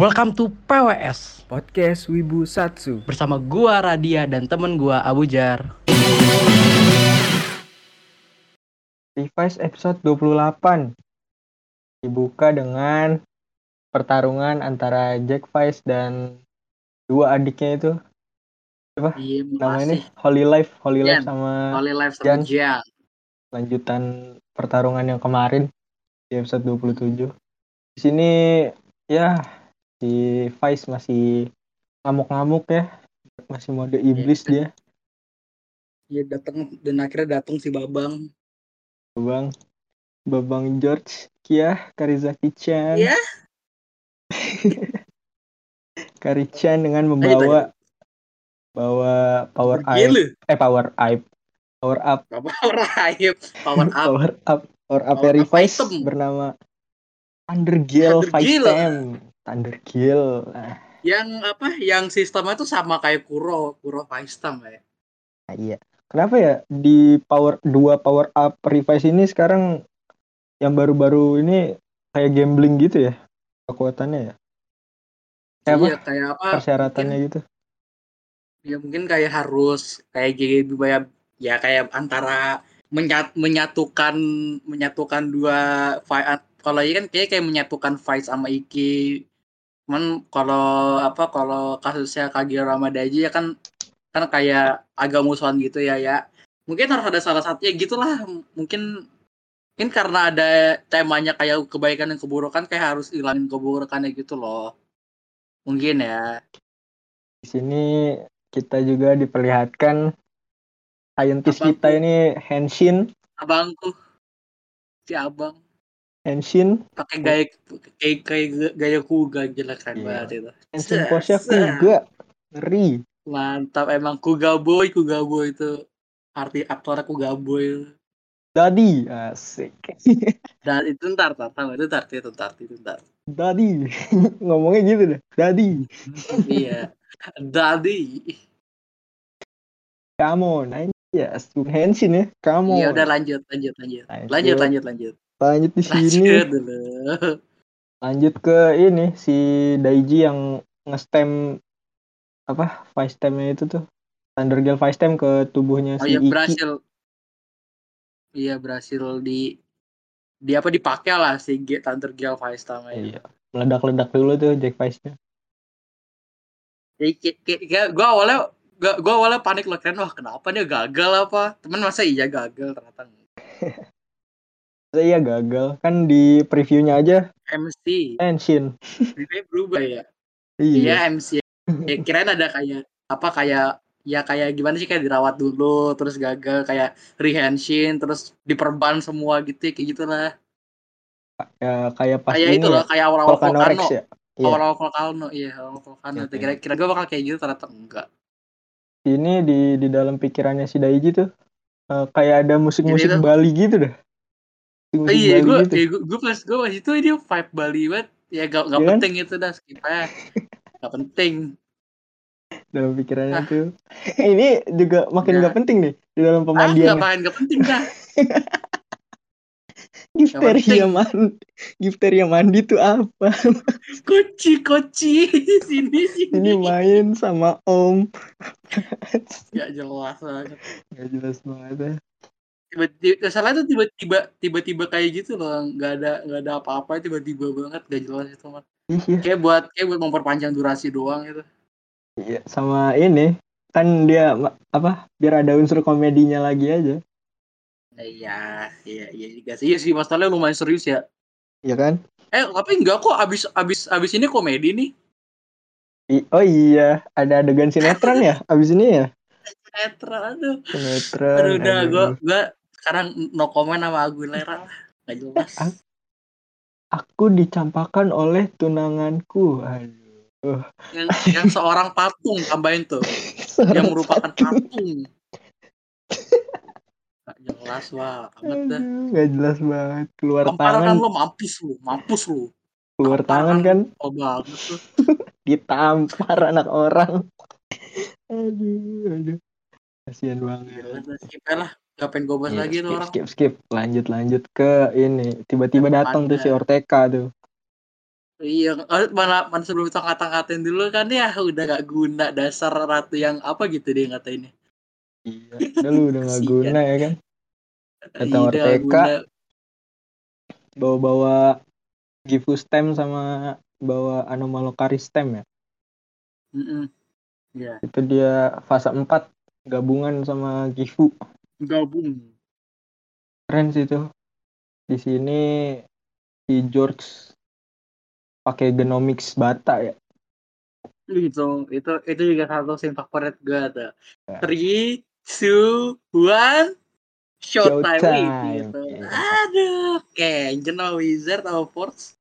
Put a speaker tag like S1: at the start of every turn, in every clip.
S1: Welcome to PWS
S2: Podcast Wibu Satsu.
S1: bersama gua Radia dan temen gua Abu Jar.
S3: Device episode 28 dibuka dengan pertarungan antara Jack Vice dan dua adiknya itu
S4: Iya,
S3: namanya ini. Holy Life, Holy Life
S4: Jan.
S3: sama
S4: Holy Life sama
S3: Jan.
S4: Jan.
S3: lanjutan pertarungan yang kemarin di episode 27. Di sini ya si Vice masih ngamuk-ngamuk ya. Masih mode iblis dia,
S4: Iya datang dan akhirnya datang si Babang.
S3: Babang. Babang George, Kia, Karizaki-chan.
S4: Iya.
S3: Kari-chan dengan membawa bawa power up,
S4: Gila.
S3: eh power up, power up,
S4: Power up. Power up.
S3: power up, power up
S4: Power
S3: dari
S4: up
S3: Vice
S4: item.
S3: bernama Thundergale Vice
S4: Thundergale.
S3: Thundergale. Nah,
S4: Yang apa? Yang sistemnya tuh sama kayak Kuro, Kuro System ya.
S3: Nah, iya. Kenapa ya di power dua power up revise ini sekarang yang baru-baru ini kayak gambling gitu ya kekuatannya ya? Kayak apa?
S4: Iya, kayak apa?
S3: Persyaratannya gitu.
S4: Ya mungkin kayak harus kayak gitu ya ya kayak antara menyat, menyatukan menyatukan dua fight kalau ini kan kayak kayak menyatukan fight sama Iki cuman kalau apa kalau kasusnya Kagero Ramadaji ya kan kan kayak agak musuhan gitu ya ya. Mungkin harus ada salah satunya gitulah. Mungkin mungkin karena ada temanya kayak kebaikan dan keburukan kayak harus hilangin keburukannya gitu loh. Mungkin ya.
S3: Di sini kita juga diperlihatkan saintis
S4: Apa
S3: kita ini Henshin,
S4: abangku si abang
S3: Henshin,
S4: pakai gaya kayak kayak gaya kuga gila keren
S3: Iya.
S4: banget itu.
S3: Henshin
S4: set.
S3: kuga, ngeri.
S4: mantap emang kuga boy kuga boy itu. Arti aktornya kuga boy
S3: Dadi, asik.
S4: dan itu ntar ntar itu ntar itu ntar itu ntar.
S3: Dadi, ngomongnya gitu deh. Dadi,
S4: iya. Daddy
S3: come on, yes, Henshin ya, on.
S4: iya udah lanjut lanjut lanjut.
S3: Lanjut.
S4: lanjut lanjut lanjut
S3: Lanjut di sini.
S4: lanjut
S3: lanjut ke ini si Daiji yang ngestem apa vice stemnya itu tuh Thundergale vice stem ke tubuhnya
S4: oh
S3: si
S4: iya
S3: Iki
S4: berhasil iya berhasil di di apa dipakai lah si G Thunder Gale Vice ya.
S3: iya meledak-ledak dulu tuh Jack Vice nya
S4: Jadi kayak- kayak- kayak gue awalnya gue awalnya panik loh kan wah kenapa dia gagal apa temen masa iya gagal ternyata.
S3: iya gagal. Kan di previewnya aja
S4: MC
S3: Henshin
S4: ini berubah ya?
S3: Iya.
S4: Iya MC ya, kirain ada kayak apa kayak ya kayak gimana sih kayak dirawat dulu terus gagal kayak rehenshin terus diperban semua gitu ya, kayak gitulah.
S3: Ya kayak pas
S4: kayak itu loh
S3: ya,
S4: kayak awal-awal
S3: Volcano ya? Iya.
S4: Awal-awal volcano iya awal volcano. Kira kira gue bakal kayak gitu ternyata enggak.
S3: Ini di di dalam pikirannya si Daiji tuh eh, kayak ada musik-musik Bali gitu dah musik
S4: iya, gue,
S3: gitu
S4: gue, pas gue pas itu dia vibe Bali banget. Ya gak, gak
S3: Iya kan?
S4: penting itu dah skip aja. Gak penting.
S3: dalam pikirannya
S4: Ah.
S3: tuh ini juga makin
S4: Udah.
S3: nggak penting nih di dalam
S4: Ah,
S3: pemandian
S4: gak pengen, gak penting dah.
S3: Gifteria mandi, Gifteria mandi tuh apa?
S4: Koci, koci, sini sini.
S3: Ini main sama Om.
S4: Gak jelas banget.
S3: Gak jelas banget ya.
S4: Tiba-tiba, salah tuh tiba-tiba, tiba-tiba kayak gitu loh. Gak ada, gak ada apa-apa. Tiba-tiba banget, gak jelas itu mah.
S3: Iya,
S4: Kayak buat, kayak buat memperpanjang durasi doang itu.
S3: iya. Sama ini kan dia apa? Biar ada unsur komedinya lagi aja,
S4: Iya, iya, iya juga sih. Iya sih, masalahnya lumayan serius ya.
S3: ya kan?
S4: Eh, tapi enggak kok. Abis, abis, abis ini komedi nih.
S3: I- oh iya, ada adegan sinetron ya? Abis ini ya?
S4: Netral, aduh.
S3: Sinetron.
S4: Aduh udah gue gue sekarang no comment sama Aguilera lah nggak jelas.
S3: Ah. Aku dicampakkan oleh tunanganku. Aduh.
S4: Yang yang seorang patung tambahin tuh yang merupakan patung. Gak jelas wah amat dah.
S3: Aduh, Gak jelas banget. Keluar
S4: Lemparan
S3: tangan,
S4: lo mampus lu, mampus lu.
S3: keluar tangan
S4: Lemparan
S3: kan
S4: Oh banget tuh.
S3: ditampar anak orang. aduh, aduh. Kasihan banget.
S4: Aja lah. Pengen gue bahas
S3: Iya,
S4: lagi tuh
S3: skip,
S4: orang.
S3: skip, skip. Lanjut, lanjut ke ini. Tiba-tiba datang tuh si Ortega tuh.
S4: Iya, eh, mana mana sebelum kita ngata-ngatain dulu kan ya udah gak guna dasar ratu yang apa gitu dia ngatainnya.
S3: Iya, udah lu udah gak guna ya kan. Datang
S4: Iya, guna.
S3: Bawa-bawa Gifu stem sama bawa Anomalokari stem ya.
S4: Mm-mm. Iya,
S3: Itu dia fase 4 gabungan sama Gifu.
S4: Gabung.
S3: Keren sih tuh. Di sini si George pakai genomics bata ya.
S4: Itu itu itu juga satu scene favorit gue tuh.
S3: Ya.
S4: Three, two, one, showtime,
S3: Showtime.
S4: Gitu.
S3: Iya.
S4: Aduh, kayak Angel Wizard atau Force.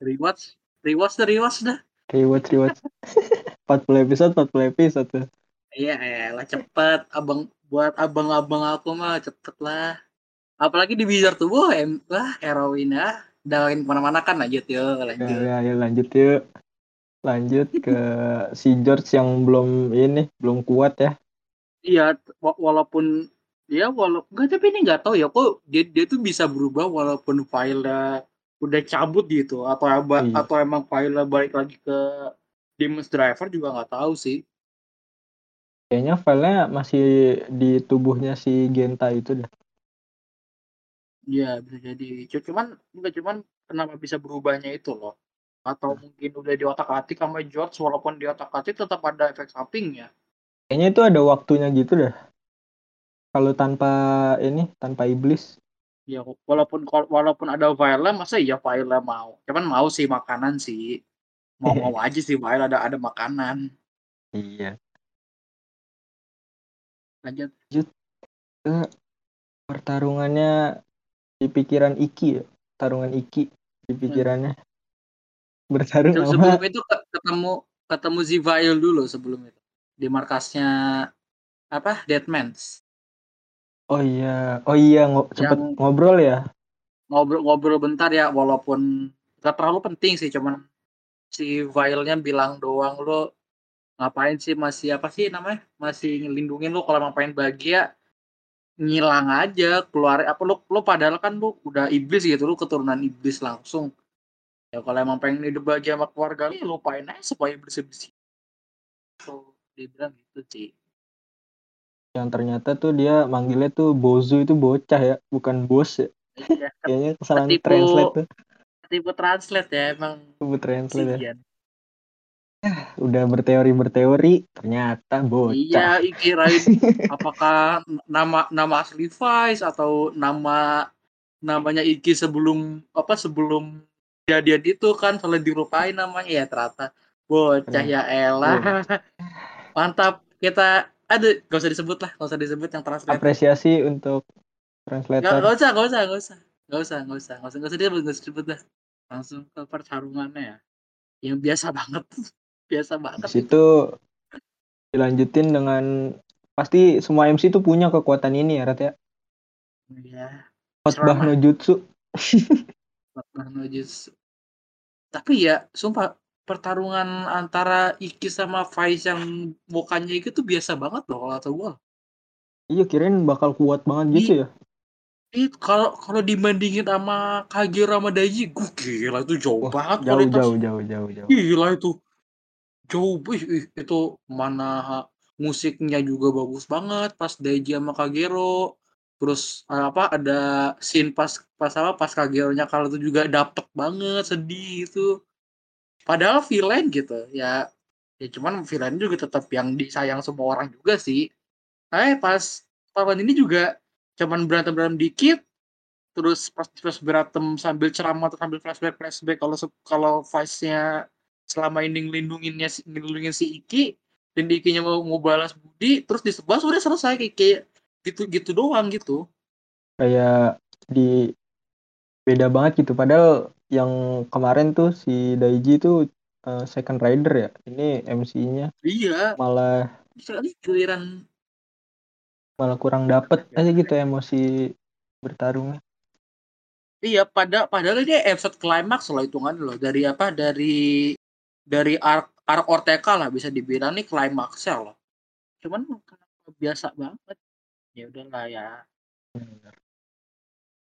S4: Rewatch, rewatch dah, rewatch dah.
S3: Rewatch rewatch. 40 episode 40 episode tuh.
S4: Iya, lah cepet, abang buat abang-abang aku mah cepet lah. Apalagi di tuh, wah, em, wah heroin ya. Dawain ke mana-mana kan lanjut yuk,
S3: Ya,
S4: lanjut.
S3: ya, ya, lanjut yuk. Lanjut ke si George yang belum ini, belum kuat ya.
S4: Iya, wa- walaupun ya walau nggak tapi ini nggak tahu ya kok dia dia tuh bisa berubah walaupun filenya udah cabut gitu atau aba-
S3: Iya.
S4: atau emang filenya balik lagi ke Demon's Driver juga nggak tahu sih.
S3: Kayaknya filenya masih di tubuhnya si Genta itu dah.
S4: Iya bisa jadi. Cu- Cuman nggak cuman kenapa bisa berubahnya itu loh. Atau mungkin udah di otak atik sama George walaupun di otak atik tetap ada efek sampingnya.
S3: Kayaknya itu ada waktunya gitu dah. Kalau tanpa ini, tanpa iblis.
S4: Ya walaupun walaupun ada filenya masa iya filenya mau. Cuman mau sih makanan sih. Mau mau aja sih file ada ada makanan.
S3: Iya.
S4: Lanjut.
S3: Pertarungannya di pikiran Iki ya. Pertarungan Iki di pikirannya. Bertarung
S4: Se-
S3: sama
S4: sebelum itu ke- ketemu ketemu Zivail dulu sebelum itu di markasnya apa Deadmans
S3: Oh iya, oh iya ngo- sempet
S4: Yang-
S3: ngobrol ya.
S4: ngobrol-ngobrol bentar ya walaupun gak terlalu penting sih cuman si Vailnya bilang doang lo ngapain sih masih apa sih namanya masih ngelindungin lo kalau emang pengen bahagia? Ngilang aja keluar apa lo lo padahal kan lo udah iblis gitu lo keturunan iblis langsung. Ya kalau emang pengen hidup bahagia sama keluarga lo lupain aja supaya iblis iblis so dia bilang gitu sih.
S3: Yang ternyata tuh dia manggilnya tuh Bozu itu bocah ya, bukan bos ya.
S4: Iya,
S3: Kayaknya kesalahan translate tuh.
S4: tipe translate ya emang.
S3: Sebut translate ya. Udah berteori-berteori, ternyata
S4: Iya,
S3: bocah.
S4: kirain apakah nama nama asli Vice atau nama namanya Iki sebelum apa sebelum kejadian itu kan kalau dilupain namanya ya ternyata bocah ya elah. Mantap kita aduh gak usah disebut lah, gak usah disebut yang translate.
S3: Apresiasi untuk
S4: Gak,
S3: translator.
S4: gak usah, gak usah, gak usah. Gak usah, gak usah, gak usah, gak usah disebut, gak usah disebut dah. Langsung ke pertarungannya ya. Yang biasa banget. Biasa banget.
S3: Di situ dilanjutin dengan pasti semua MC tuh punya kekuatan ini ya Rat ya.
S4: Iya.
S3: Khotbah no jutsu.
S4: Batman Jutsu. Tapi ya, sumpah pertarungan antara Iki sama Faiz yang mukanya Iki tuh biasa banget loh kalau kata gua.
S3: Iya kirain bakal kuat banget gitu ya.
S4: Itu kalau kalau dibandingin sama Kagero sama Daiji, gua gila itu jauh
S3: Wah,
S4: banget
S3: jauh
S4: kualitas.
S3: jauh jauh jauh jauh.
S4: Gila itu. Jauh itu mana musiknya juga bagus banget pas Daiji sama Kagero. Terus eh, apa ada scene pas pas apa pas Kagero-nya kalau itu juga dapet banget sedih itu. Padahal villain gitu ya. Ya cuman villain juga tetap yang disayang semua orang juga sih. Eh pas tahun ini juga cuman berantem berantem dikit terus pas, pas berantem sambil ceramah atau sambil flashback flashback kalau kalau Vice-nya selama ini ngelindunginnya si- ngelindungin si Iki dan Ikinya mau mau balas budi terus disebas udah selesai kayak, kayak gitu gitu doang gitu
S3: Kayak di beda banget gitu. Padahal yang kemarin tuh si Daiji tuh eh, second rider ya. Ini MC-nya
S4: iya
S3: malah
S4: sekali giliran
S3: malah kurang dapet aja gitu emosi bertarungnya.
S4: iya pada padahal ini episode climax loh hitungan loh dari apa dari dari arc arc Ortega lah bisa dibilang nih climaxnya loh cuman kenapa biasa banget ya udahlah ya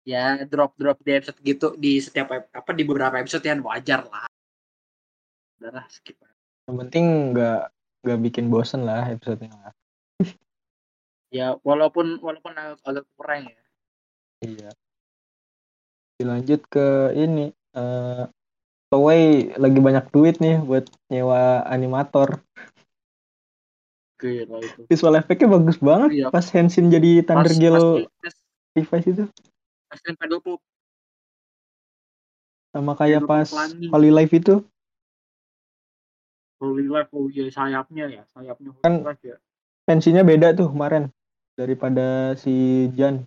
S4: ya drop drop di episode gitu di setiap apa di beberapa episode yang wajar lah Udah lah, skip.
S3: Yang penting nggak nggak bikin bosen lah episodenya lah.
S4: Ya walaupun walaupun agak, agak kurang ya.
S3: Iya. Dilanjut ke ini. eh Toei lagi banyak duit nih buat nyewa animator.
S4: Gila itu.
S3: Visual efeknya bagus banget
S4: Iya.
S3: pas Henshin jadi Thunder
S4: pas,
S3: device itu.
S4: pas, pas pedal pop.
S3: Sama kayak
S4: Pedal
S3: pas. Holy Life itu.
S4: Holy Life, oh iya sayapnya ya, sayapnya Holy
S3: Kan-
S4: Life ya.
S3: Tensinya beda tuh kemarin daripada si Jan.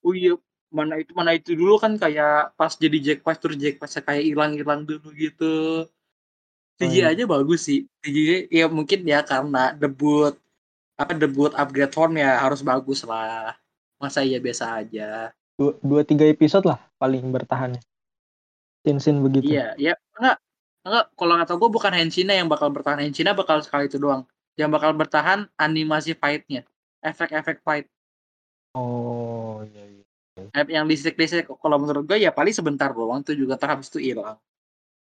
S4: Oh iya, mana itu mana itu dulu kan kayak pas jadi Jack Pass terus Jack kayak hilang-hilang dulu gitu. CGI
S3: iya.
S4: aja bagus sih. CGI ya mungkin ya karena debut apa debut upgrade form ya harus bagus lah. Masa iya biasa aja.
S3: Dua, dua tiga episode lah paling bertahan. Scene-scene begitu.
S4: Iya, ya enggak enggak kalau kata gue bukan Henshina yang bakal bertahan. Henshina bakal sekali itu doang. Yang bakal bertahan animasi fight-nya. Efek-efek fight.
S3: Oh iya iya.
S4: Yang listrik-listrik kalau menurut gue ya paling sebentar doang tuh juga ntar habis itu hilang.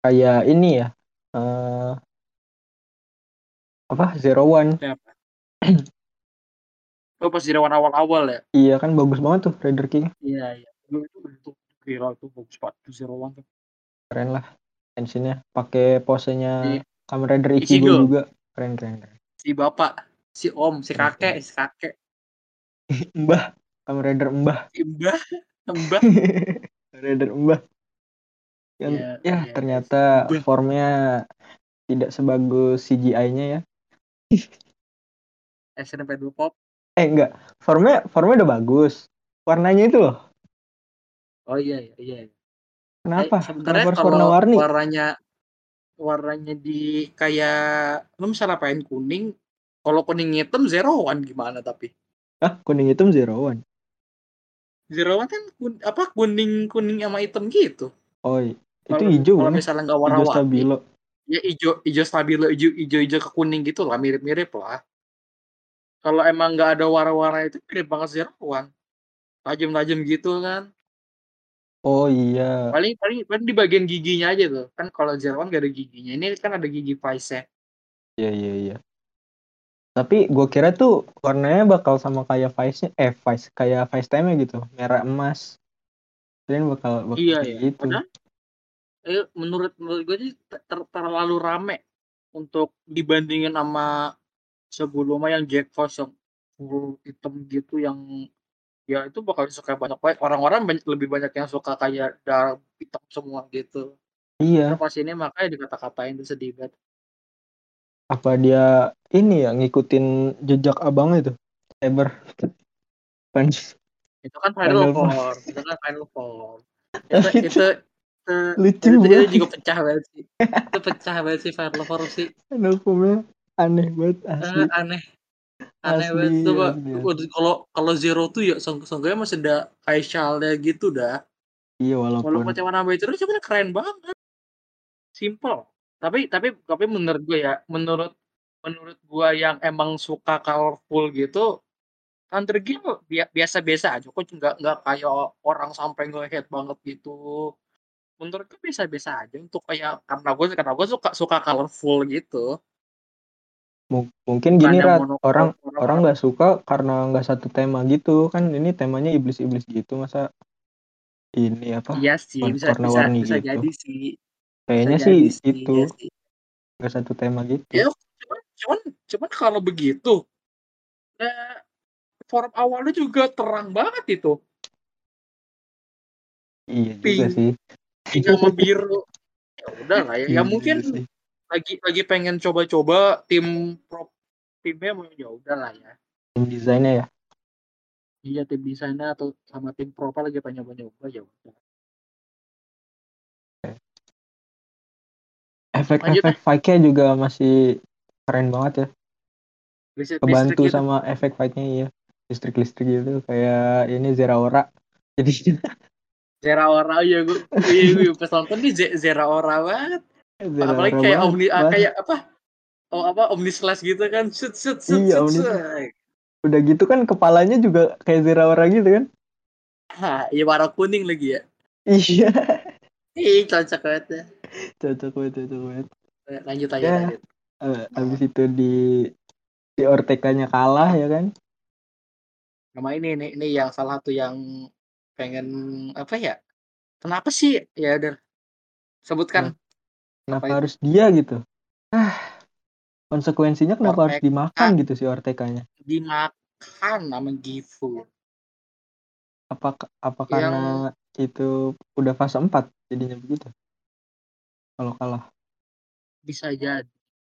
S3: Kayak ini ya. eh apa Zero One.
S4: Siapa? Oh pas di awal-awal ya.
S3: Iya kan bagus banget tuh Rider King.
S4: Iya iya. Itu itu itu viral tuh bagus banget tuh Zero One tuh.
S3: Keren lah. Tensinya pakai posenya
S4: Iya.
S3: Kamen Rider Ichigo
S4: Ichigo.
S3: juga. Keren keren keren.
S4: Si bapak, si om, si kakek, si kakek,
S3: Mbah. Kamen Rider Mbah.
S4: mbah, mbah.
S3: Kamen Rider Mbah. Yang
S4: Iya,
S3: ya
S4: iya,
S3: ternyata
S4: Mbah.
S3: formnya tidak sebagus CGI-nya ya.
S4: SMP dua pop.
S3: Eh enggak, formnya formnya udah bagus. Warnanya itu loh.
S4: Oh iya iya iya.
S3: Kenapa?
S4: Eh, sebenarnya
S3: Kenapa
S4: kalau
S3: warna-warni?
S4: warnanya warnanya di kayak lu misalnya pengen kuning, kalau kuning hitam zero one gimana tapi?
S3: Ah, kuning hitam zero one.
S4: Zero one kan kun- apa kuning kuning sama hitam gitu.
S3: Oh, itu
S4: Kalau-
S3: hijau
S4: Kalau misalnya nggak warna-warni,
S3: stabilo.
S4: ya hijau hijau stabilo hijau hijau hijau ke kuning gitu lah mirip-mirip lah. Kalau emang nggak ada warna-warna itu mirip banget zero one. Tajam-tajam gitu kan.
S3: Oh iya.
S4: Paling paling paling di bagian giginya aja tuh. Kan kalau zero one nggak ada giginya. Ini kan ada gigi vice
S3: Iya iya iya. Tapi gue kira tuh warnanya bakal sama kayak Vice-nya, eh Vice kayak Vice Time gitu, merah emas. Kirain bakal bakal
S4: Iya iya.
S3: gitu.
S4: Padahal eh, menurut menurut gue sih ter- ter- terlalu rame untuk dibandingin sama sebelumnya yang Jack Frost yang full hitam gitu yang ya itu bakal suka banyak banget orang-orang banyak, lebih banyak yang suka kayak dark hitam semua gitu.
S3: Iya.
S4: Nah, pas ini makanya dikata-katain tuh sedih banget.
S3: Apa dia ini ya ngikutin jejak abang itu? Eber. Punch.
S4: Itu kan Final
S3: Final
S4: Form, itu kan Final Form. Itu
S3: Itu
S4: itu itu,
S3: lucu
S4: itu, itu
S3: banget.
S4: juga pecah banget sih. Itu pecah banget sih Final Form sih.
S3: Hukumnya aneh banget asli.
S4: Eh, aneh aneh
S3: Asli,
S4: banget tuh Pak.
S3: asli,
S4: Waduh, kalau kalau zero tuh ya song songnya masih ada shawl gitu dah
S3: Iya walaupun
S4: walaupun cuma nambah itu cuman keren banget simple tapi tapi tapi menurut gue ya menurut menurut gue yang emang suka colorful gitu Thunder Girl bi- biasa-biasa aja kok nggak nggak kayak orang sampai nge-hate banget gitu. Menurut gue biasa-biasa aja untuk kayak karena gue karena gue suka suka colorful gitu.
S3: Mu- mungkin gini Rat, orang
S4: orang
S3: nggak suka karena nggak satu tema gitu. Kan ini temanya iblis-iblis gitu masa ini apa?
S4: Iya sih bisa bisa
S3: warna-warni
S4: bisa
S3: gitu.
S4: jadi sih
S3: kayaknya sih itu.
S4: iya sih.
S3: Satu tema gitu.
S4: Ya, cuman cuman cuman kalau begitu ya form awalnya juga terang banget itu.
S3: Iya juga
S4: pink
S3: sih.
S4: Pink sama biru ya udah lah ya, ya
S3: Iya juga
S4: mungkin
S3: sih.
S4: lagi lagi pengen coba-coba tim prop timnya mau ya udah lah ya.
S3: Tim desainnya ya?
S4: Iya tim desainnya atau sama tim propa lagi pengen nyoba-nyoba ya udah
S3: efek-efek fight-nya juga masih keren banget ya.
S4: Listrik listrik
S3: kebantu
S4: gitu.
S3: sama efek fight-nya iya. Listrik-listrik gitu kayak ini Zeraora jadi
S4: Zera Ora ya gue iya gue pas nonton nih Z- Zera Ora banget.
S3: Zeraora
S4: apalagi kayak
S3: banget,
S4: omni
S3: banget.
S4: kayak apa? Oh apa? Omni slash gitu kan? Shoot shoot shoot
S3: Iya,
S4: shoot, shoot.
S3: udah gitu kan kepalanya juga kayak Zeraora gitu kan?
S4: Hah, iya warna kuning lagi ya?
S3: Iya.
S4: Ih, cocok banget ya.
S3: Cocok banget cocok banget.
S4: Eh, lanjut aja
S3: Ya.
S4: lanjut.
S3: Eh, habis itu di di Ortega-nya kalah ya kan?
S4: Sama ini ini ini yang salah satu yang pengen apa ya? Kenapa sih? Ya udah sebutkan.
S3: Kenapa
S4: itu?
S3: harus dia gitu? Ah konsekuensinya kenapa harus
S4: Ortega.
S3: dimakan gitu si Ortega-nya?
S4: Dimakan sama Gifu.
S3: Apa apa
S4: Yang-
S3: karena itu udah fase 4 jadinya begitu kalau kalah.
S4: Bisa jadi.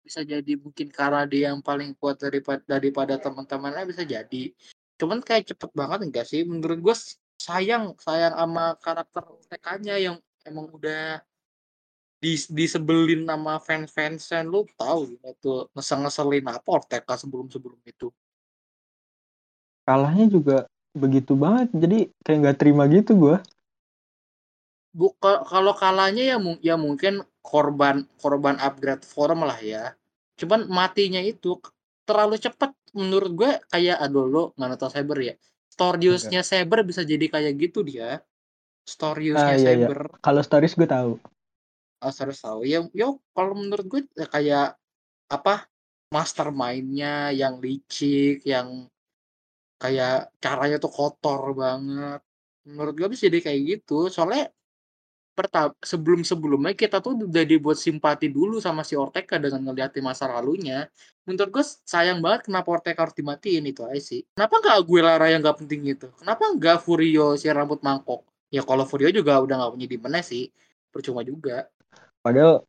S4: Bisa jadi mungkin karena dia yang paling kuat daripada daripada teman-temannya bisa jadi. Cuman kayak cepet banget enggak sih? Menurut gue sayang sayang sama karakter TK-nya yang emang udah dis disebelin sama fans-fansan. Lu tahu itu ngesel-ngeselin apa Ortega sebelum-sebelum itu?
S3: Kalahnya juga begitu banget. Jadi kayak nggak terima gitu gua
S4: buka kalau kalahnya ya ya mungkin korban korban upgrade form lah ya. Cuman matinya itu terlalu cepat menurut gue kayak aduh lo nggak nonton cyber ya. Storiusnya Saber bisa jadi kayak gitu dia.
S3: Ah,
S4: Storiusnya
S3: iya, iya.
S4: Saber.
S3: Kalau stories gue tahu.
S4: Oh, harus tahu. Ya yo kalau menurut gue ya kayak apa mastermindnya yang licik yang kayak caranya tuh kotor banget. Menurut gue bisa jadi kayak gitu. Soalnya pertama sebelum sebelumnya kita tuh udah dibuat simpati dulu sama si Ortega dengan ngeliatin masa lalunya. Menurut gue sayang banget kenapa Ortega harus dimatiin itu aja sih. Kenapa nggak Aguilera yang nggak penting gitu? Kenapa nggak Furio si rambut mangkok? Ya kalau Furio juga udah nggak punya di mana sih? Percuma juga.
S3: Padahal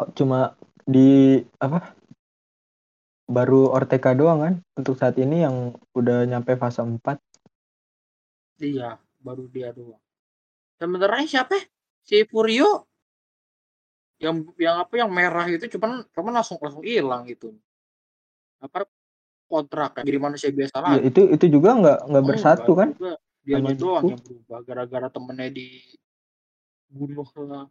S3: oh, cuma di apa baru Ortega doang kan untuk saat ini yang udah nyampe fase 4
S4: Iya, baru dia doang. Sebenarnya siapa? ya? Si Furio yang yang apa yang merah itu cuman cuman langsung langsung hilang gitu. Apa kontrak kan jadi manusia biasa
S3: ya,
S4: lagi.
S3: itu itu juga nggak nggak
S4: Oh,
S3: bersatu kan
S4: juga. Dia
S3: sama
S4: doang yang berubah gara-gara temennya dibunuh lah.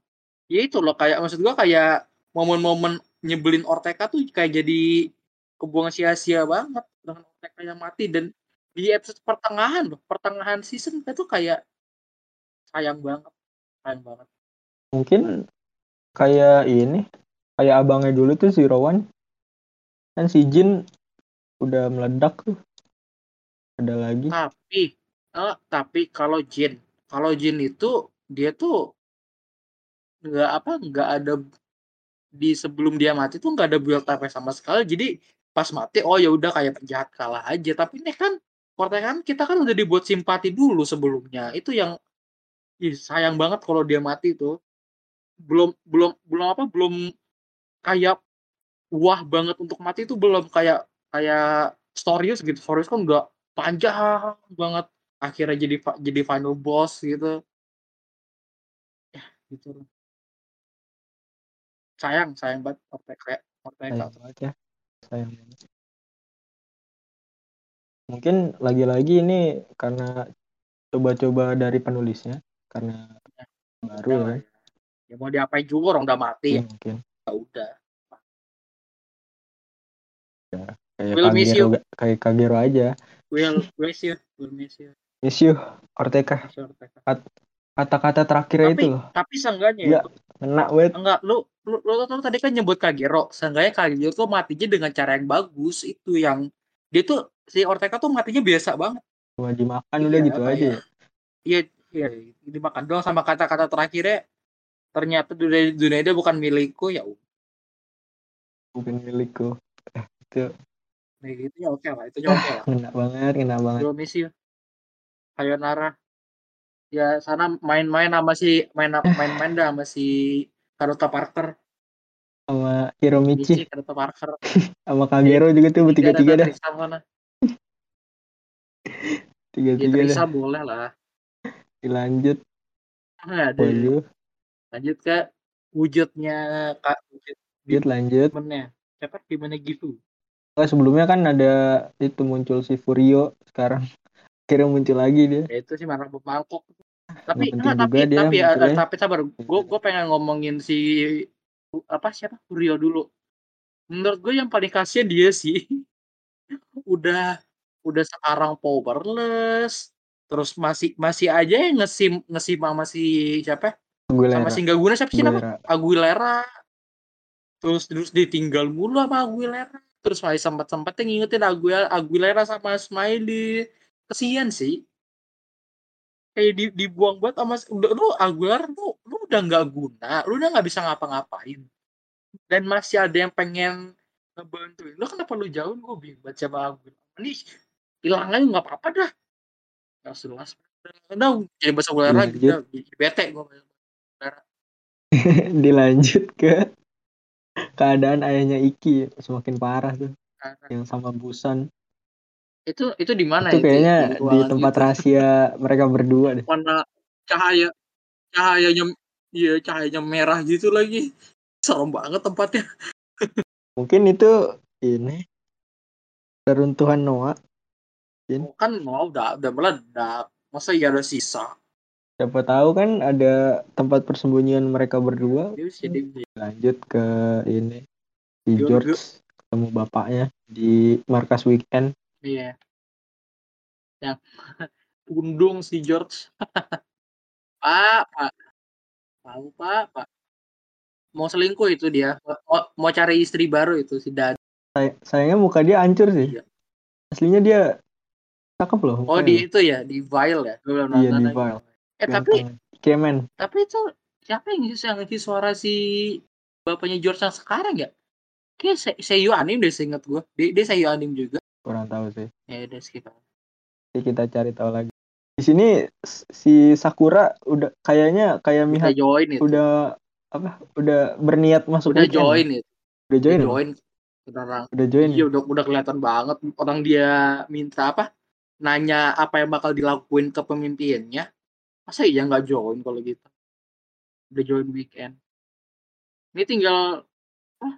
S4: Ya itu loh kayak maksud gua kayak momen-momen nyebelin Ortega tuh kayak jadi kebuang sia-sia banget dengan Ortega yang mati dan di episode pertengahan loh, pertengahan season itu kayak sayang banget, sayang banget.
S3: mungkin kayak ini kayak abangnya dulu tuh Zero One kan si Jin udah meledak tuh ada lagi
S4: Tapi, eh, tapi kalau Jin, kalau Jin itu dia tuh nggak apa nggak ada di sebelum dia mati tuh nggak ada build up sama sekali. Jadi pas mati oh ya udah kayak penjahat kalah aja. Tapi ini kan kan kita kan udah dibuat simpati dulu sebelumnya. Itu yang ih, sayang banget kalau dia mati tuh. Belum belum belum apa belum kayak wah banget untuk mati itu belum kayak kayak Storius gitu. Storius kan udah panjang banget akhirnya jadi jadi final boss gitu. Ya, gitu. Sayang, sayang banget Ortega. Ortega.
S3: sayang ya sayang banget mungkin lagi-lagi ini karena coba-coba dari penulisnya karena baru ya
S4: lah
S3: kan
S4: ya. Ya mau diapain juga orang udah mati ya.
S3: mungkin
S4: Ya udah.
S3: kayak
S4: Will miss
S3: Kagero kayak Kagero aja
S4: Will miss you. Will miss you.
S3: miss you Ortega kata-kata terakhirnya
S4: Tapi
S3: itu loh
S4: tapi seenggaknya itu
S3: kena banget
S4: enggak lu lu, lu, lu tadi kan nyebut Kagero. Seenggaknya Kagero tuh matinya dengan cara yang bagus itu yang dia tuh si Ortega tuh matinya biasa banget.
S3: cuma dimakan udah gitu
S4: apa
S3: aja
S4: ya? Iya, iya, dimakan doang sama kata-kata terakhirnya ternyata dunia, dunia dia bukan milikku ya
S3: bukan milikku.
S4: Kayak gitu ya oke lah itu oke lah.
S3: kena banget kena banget.
S4: Will miss you Sayonara. Ya sana main-main sama si main main-main dah sama si Karuta Parker.
S3: Sama Hiromichi.
S4: Michi Karuta Parker.
S3: Sama Kagero juga tuh bertiga-tiga dah.
S4: Trisam sana ya
S3: tiga-tiga dah.
S4: Trisam boleh lah
S3: dilanjut
S4: nah, ada
S3: waduh
S4: lanjut ke wujudnya kak wujud
S3: lanjut lanjut.
S4: temennya siapa? Gimana gitu?
S3: Oh, sebelumnya kan ada itu muncul si Furio sekarang kira muncul lagi dia.
S4: Ya itu sih marah mangkok tapi enggak, tapi
S3: dia
S4: tapi ya,
S3: munculnya.
S4: tapi sabar. Gue gue pengen ngomongin si apa siapa? Furio dulu. Menurut gue yang paling kasihan dia sih. Udah udah sekarang powerless terus masih masih aja yang ngesim ngesim sama si siapa?
S3: Aguilera.
S4: Sama si nggak guna siapa sih nama
S3: Aguilera.
S4: Terus terus ditinggal mulu sama Aguilera. Terus Faiz sempat sempatnya ngingetin Aguilera, Aguilera sama Smiley. Kesian sih. Kayak di, dibuang buat sama udah lu Aguilera lu lu udah nggak guna. Lu udah nggak bisa ngapa-ngapain. Dan masih ada yang pengen ngebantuin. Lu kenapa lu jauh? Gue bingung baca sama Aguilera. Ini hilang aja nggak apa-apa dah nggak jelas udah jadi bahasa
S3: Lanjut.
S4: dah jadi bete gue
S3: Dilanjut ke keadaan ayahnya Iki semakin parah tuh yang sama Busan.
S4: itu itu di mana
S3: itu kayaknya di
S4: ruangan
S3: tempat
S4: gitu?
S3: rahasia mereka berdua deh.
S4: warna cahaya cahayanya iya cahayanya merah gitu lagi serem banget tempatnya
S3: Mungkin itu ini reruntuhan Noah.
S4: Kan mau udah udah meledak. Masa ya ada sisa?
S3: Siapa tahu kan ada tempat persembunyian mereka berdua. Lanjut ke ini. Si George ketemu bapaknya di markas weekend.
S4: iya. Yang undung si George. Pak pak. Tahu pak pak. Mau selingkuh itu dia. Mau, mau cari istri baru itu si Dan
S3: Say- sayangnya muka dia hancur sih.
S4: Iya.
S3: Aslinya dia cakep loh.
S4: oh di itu ya di Vile ya Gua belum
S3: Iya,
S4: nonton
S3: di
S4: lagi.
S3: Vile.
S4: eh tapi
S3: Ganteng. Kemen.
S4: tapi itu siapa yang ngisi yang ngisi suara si bapaknya George yang sekarang ya kayak Se- Seiyu Anim deh seinget gue dia, dia Seiyu Anim juga
S3: Kurang tahu sih.
S4: ya udah skip.
S3: Nanti kita cari tahu lagi. Di sini si Sakura udah kayaknya kayak
S4: udah
S3: Mihat
S4: join itu
S3: udah apa? Udah berniat masuk
S4: udah
S3: weekend.
S4: join itu
S3: Udah join.
S4: udah join
S3: Udah join.
S4: iya udah udah kelihatan banget orang dia minta apa nanya apa yang bakal dilakuin ke pemimpinnya masa iya nggak join kalau gitu? Udah join weekend. Ini tinggal ah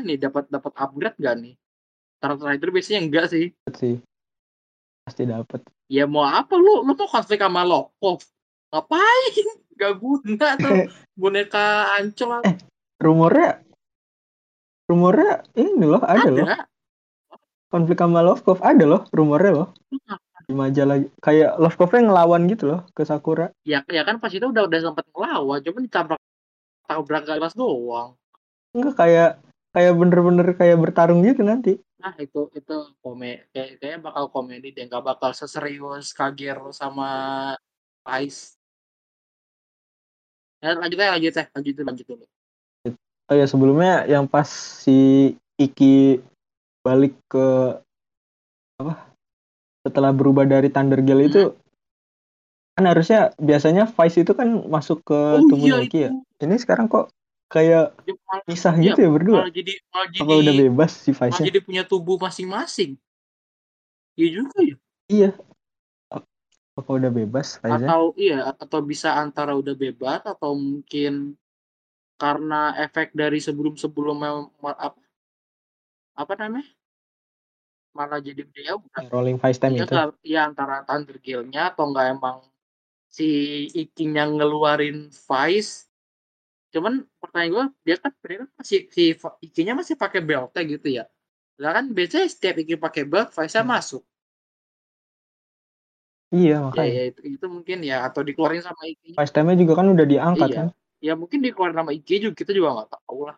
S4: nih dapat dapat upgrade gak nih? Tarot Rider biasanya enggak sih.
S3: Sih. Pasti dapet.
S4: ya mau apa lu? Lu tuh konflik sama Lokov. Ngapain? Gak guna tuh. Boneka ancol.
S3: Eh, Rumornya rumornya ini loh ada, loh.
S4: ada
S3: konflik sama Lovekov ada loh rumornya loh. Di majalah kayak Lovekov-nya ngelawan gitu loh ke Sakura.
S4: Ya ya kan pas itu udah udah sempat ngelawan cuman ditabrak tabrak gak jelas doang.
S3: Enggak kayak kayak bener-bener kayak bertarung gitu nanti.
S4: Nah itu itu komedi kayak kayak bakal komedi deh nggak bakal seserius Kagero sama Ice. Ya, lanjut aja lanjut aja lanjut dulu, lanjut dulu.
S3: Oh ya sebelumnya yang pas si Iki balik ke apa setelah berubah dari Thunder Girl
S4: Hmm.
S3: itu kan harusnya biasanya Vice itu kan masuk ke
S4: oh
S3: tubuhnya
S4: iya
S3: ya? ini sekarang kok kayak pisah
S4: iya,
S3: gitu ya berdua?
S4: malah jadi malah jadi
S3: apa udah bebas si
S4: malah
S3: Vice-nya
S4: jadi punya tubuh masing-masing. Iya juga ya.
S3: Iya. Apa udah bebas Vice-nya?
S4: Atau iya atau bisa antara udah bebas atau mungkin karena efek dari sebelum-sebelumnya apa apa namanya malah jadi dia udah
S3: rolling Vice time
S4: ya,
S3: itu
S4: ya antara Thunder Girl-nya atau enggak emang si Iking yang ngeluarin Vice. Cuman pertanyaan gue dia kan dia kan masih si Iking-nya masih pakai beltnya gitu ya. Lah kan biasanya setiap Iking pakai belt Vice-nya
S3: Hmm.
S4: masuk.
S3: Iya
S4: ya,
S3: makanya.
S4: ya itu, itu mungkin ya atau dikeluarin sama Iking.
S3: Vice time-nya juga kan udah diangkat
S4: Iya.
S3: kan?
S4: Ya mungkin dikeluarin sama IG juga kita juga nggak tahu lah.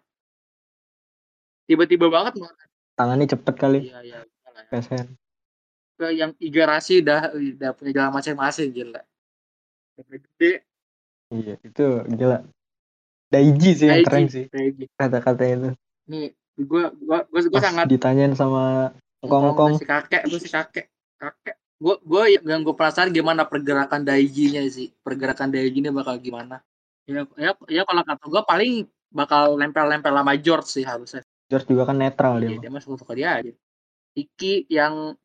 S4: Tiba-tiba banget
S3: tangannya cepet kali.
S4: Iya iya
S3: kasihan
S4: ke yang Igarashi udah udah punya jalan masing-masing gila. Gede.
S3: Iya itu gila. Daiji sih yang keren sih.
S4: Daiji.
S3: kata-katanya itu.
S4: Nih gua gua gua, gua
S3: pas
S4: sangat.
S3: ditanyain sama Kongkong
S4: si kakek tuh si kakek. Kakek. Gua gua yang gue penasaran gimana pergerakan Daiji-nya sih. Pergerakan Daiji ini bakal gimana. Ya ya, ya kalau kata gua paling bakal nempel-nempel sama George sih harusnya.
S3: George juga kan netral
S4: Iya,
S3: dia
S4: dia mah. suka dia aja. Iki yang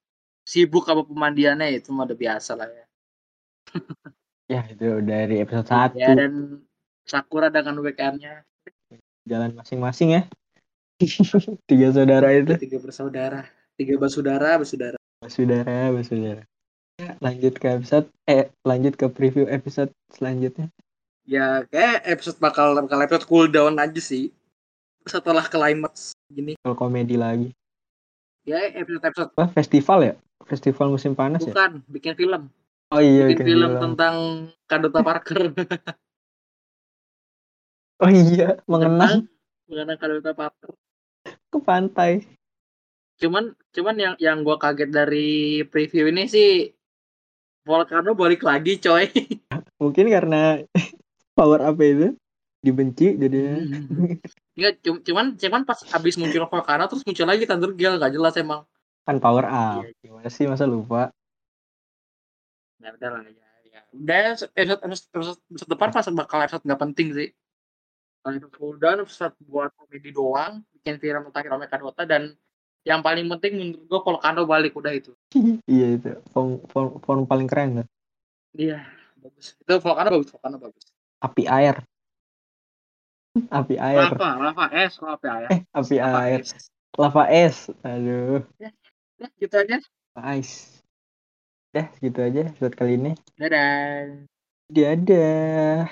S4: sibuk sama pemandiannya itu mah udah biasa lah ya.
S3: ya itu dari episode satu
S4: Ya dan Sakura dengan weekendnya
S3: jalan masing-masing ya tiga saudara itu
S4: tiga bersaudara, tiga bersaudara, bersaudara.
S3: saudara saudara ya, lanjut ke episode eh lanjut ke preview episode selanjutnya
S4: Ya kayak episode bakal bakal episode cooldown aja sih. Setelah climax gini.
S3: kalau komedi lagi
S4: Ya episode episode
S3: apa festival ya festival musim panas ya
S4: bukan bikin film.
S3: oh iya
S4: Bikin film tentang Kadota Parker.
S3: oh iya mengenang
S4: Bukan Kadota Paper.
S3: ke pantai
S4: Cuman cuman yang yang gua kaget dari preview ini sih Volcano balik lagi coy.
S3: mungkin karena power up itu dibenci jadinya
S4: Enggak, cum- cuman cuman pas habis muncul Volcano terus muncul lagi Thunder Gale gak jelas emang.
S3: kan power up
S4: Iya.
S3: gimana sih masa lupa
S4: Ya udah lah ya. ya. Udah episode, episode, episode, episode depan pas bakal episode nggak penting sih. Kalau itu cooldown episode buat komedi doang, bikin viral tentang Hiro Kadota dan yang paling penting menurut gua Volcano balik udah itu.
S3: iya itu form, form, form paling keren tuh.
S4: Iya, bagus. Itu Volcano bagus, Volcano bagus.
S3: api air api air
S4: Lava, lava es, lava ya.
S3: eh api
S4: Lava
S3: air
S4: es.
S3: lava es aduh
S4: Ya, gitu aja.
S3: ice Dah, segitu aja episode kali ini.
S4: Dadah.
S3: Dadah.